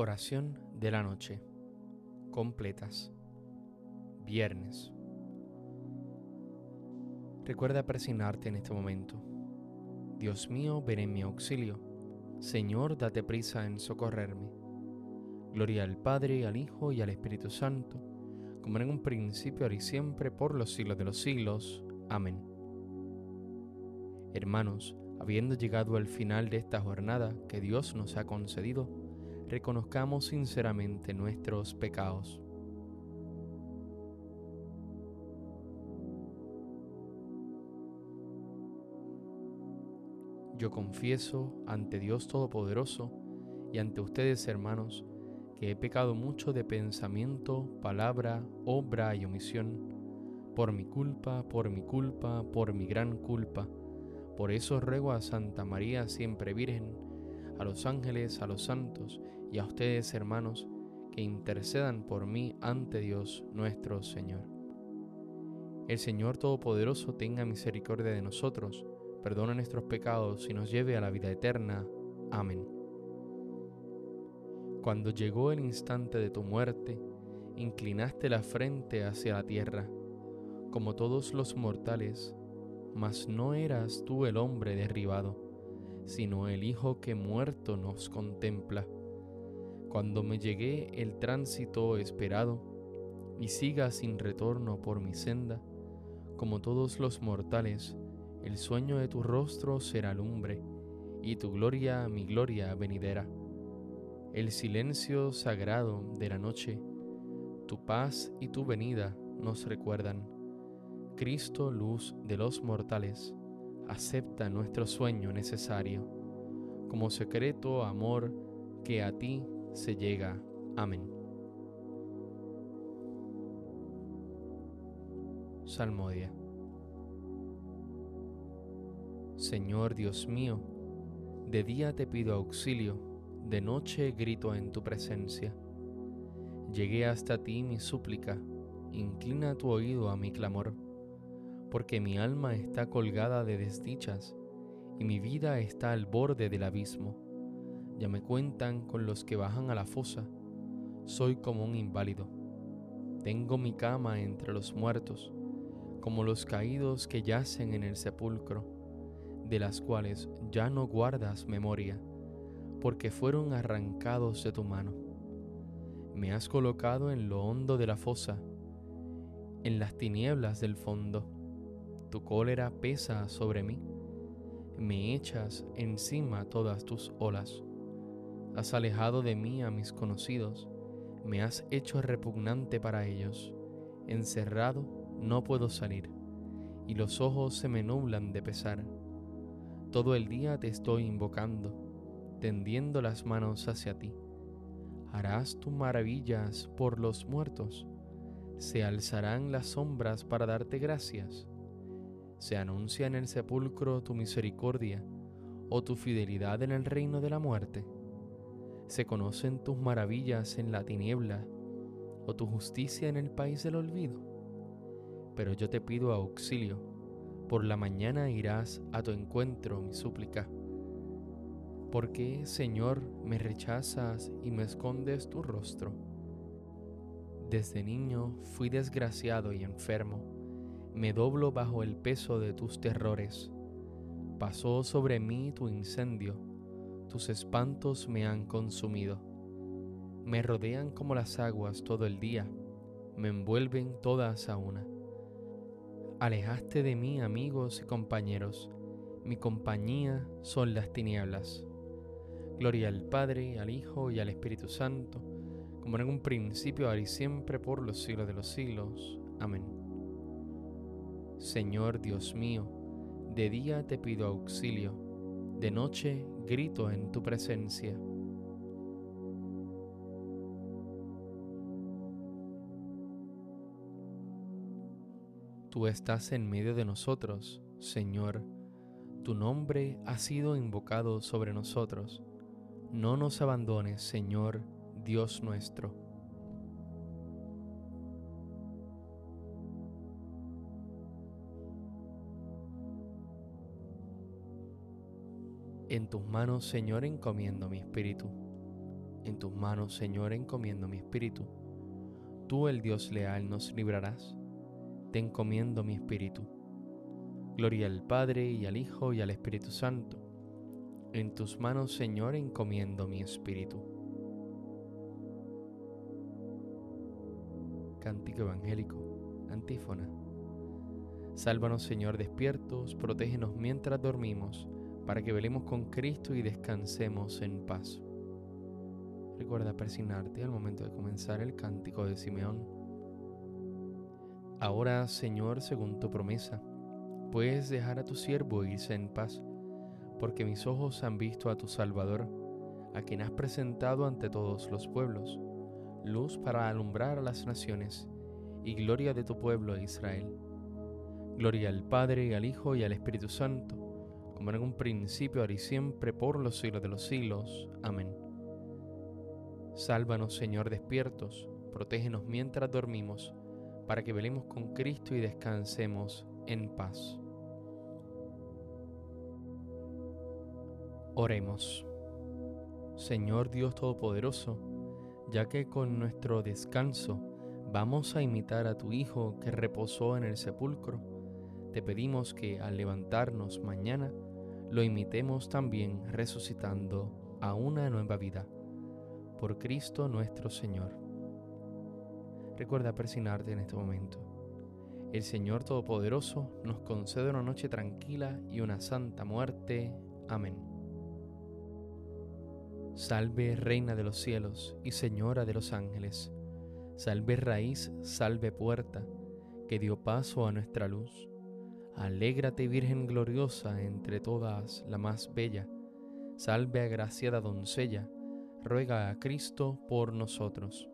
Oración de la noche. Completas. Viernes. Recuerda persignarte en este momento. Dios mío, ven en mi auxilio. Señor, date prisa en socorrerme. Gloria al Padre, al Hijo y al Espíritu Santo, como en un principio, ahora y siempre, por los siglos de los siglos. Amén. Hermanos, habiendo llegado al final de esta jornada que Dios nos ha concedido, reconozcamos sinceramente nuestros pecados. Yo confieso ante Dios Todopoderoso y ante ustedes, hermanos, que he pecado mucho de pensamiento, palabra, obra y omisión, por mi culpa, por mi culpa, por mi gran culpa. Por eso ruego a Santa María, siempre Virgen, a los ángeles, a los santos y a ustedes, hermanos, que intercedan por mí ante Dios nuestro Señor. El Señor Todopoderoso tenga misericordia de nosotros, perdona nuestros pecados y nos lleve a la vida eterna. Amén. Cuando llegó el instante de tu muerte, inclinaste la frente hacia la tierra, como todos los mortales, mas no eras tú el hombre derribado sino el Hijo que muerto nos contempla. Cuando me llegué el tránsito esperado y siga sin retorno por mi senda, como todos los mortales, el sueño de tu rostro será lumbre, y tu gloria mi gloria venidera. El silencio sagrado de la noche, tu paz y tu venida nos recuerdan. Cristo, luz de los mortales, acepta nuestro sueño necesario, como secreto amor que a ti se llega. Amén. Salmodia. Señor Dios mío, de día te pido auxilio, de noche grito en tu presencia. Llegué hasta ti mi súplica, inclina tu oído a mi clamor porque mi alma está colgada de desdichas y mi vida está al borde del abismo. Ya me cuentan con los que bajan a la fosa, soy como un inválido. Tengo mi cama entre los muertos, como los caídos que yacen en el sepulcro, de las cuales ya no guardas memoria, porque fueron arrancados de tu mano. Me has colocado en lo hondo de la fosa, en las tinieblas del fondo tu cólera pesa sobre mí, me echas encima todas tus olas. Has alejado de mí a mis conocidos, me has hecho repugnante para ellos. Encerrado no puedo salir, y los ojos se me nublan de pesar. Todo el día te estoy invocando, tendiendo las manos hacia ti. Harás tus maravillas por los muertos, se alzarán las sombras para darte gracias se anuncia en el sepulcro tu misericordia o tu fidelidad en el reino de la muerte. Se conocen tus maravillas en la tiniebla o tu justicia en el país del olvido. Pero yo te pido auxilio, por la mañana irás a tu encuentro mi súplica. ¿Por qué, Señor, me rechazas y me escondes tu rostro? Desde niño fui desgraciado y enfermo me doblo bajo el peso de tus terrores. Pasó sobre mí tu incendio, tus espantos me han consumido. Me rodean como las aguas todo el día, me envuelven todas a una. Alejaste de mí amigos y compañeros, mi compañía son las tinieblas. Gloria al Padre, al Hijo y al Espíritu Santo, como en un principio, ahora y siempre, por los siglos de los siglos. Amén. Señor Dios mío, de día te pido auxilio, de noche grito en tu presencia. Tú estás en medio de nosotros, Señor. Tu nombre ha sido invocado sobre nosotros. No nos abandones, Señor, Dios nuestro. En tus manos, Señor, encomiendo mi espíritu. En tus manos, Señor, encomiendo mi espíritu. Tú, el Dios leal, nos librarás. Te encomiendo mi espíritu. Gloria al Padre y al Hijo y al Espíritu Santo. En tus manos, Señor, encomiendo mi espíritu. Cántico Evangélico, antífona. Sálvanos, Señor, despiertos, protégenos mientras dormimos, para que velemos con Cristo y descansemos en paz. Recuerda persignarte al momento de comenzar el cántico de Simeón. Ahora, Señor, según tu promesa, puedes dejar a tu siervo irse en paz, porque mis ojos han visto a tu Salvador, a quien has presentado ante todos los pueblos, luz para alumbrar a las naciones y gloria de tu pueblo Israel. Gloria al Padre, al Hijo, y al Espíritu Santo, como en un principio, ahora y siempre, por los siglos de los siglos. Amén. Sálvanos, Señor, despiertos, protégenos mientras dormimos, para que velemos con Cristo y descansemos en paz. Oremos. Señor Dios Todopoderoso, ya que con nuestro descanso vamos a imitar a tu Hijo que reposó en el sepulcro, te pedimos que al levantarnos mañana lo imitemos también resucitando a una nueva vida por Cristo nuestro Señor. Recuerda persignarte en este momento. El Señor Todopoderoso nos concede una noche tranquila y una santa muerte. Amén. Salve Reina de los cielos y Señora de los ángeles. Salve raíz, salve puerta, que dio paso a nuestra luz. Alégrate Virgen gloriosa entre todas la más bella. Salve agraciada doncella ruega a Cristo por nosotros.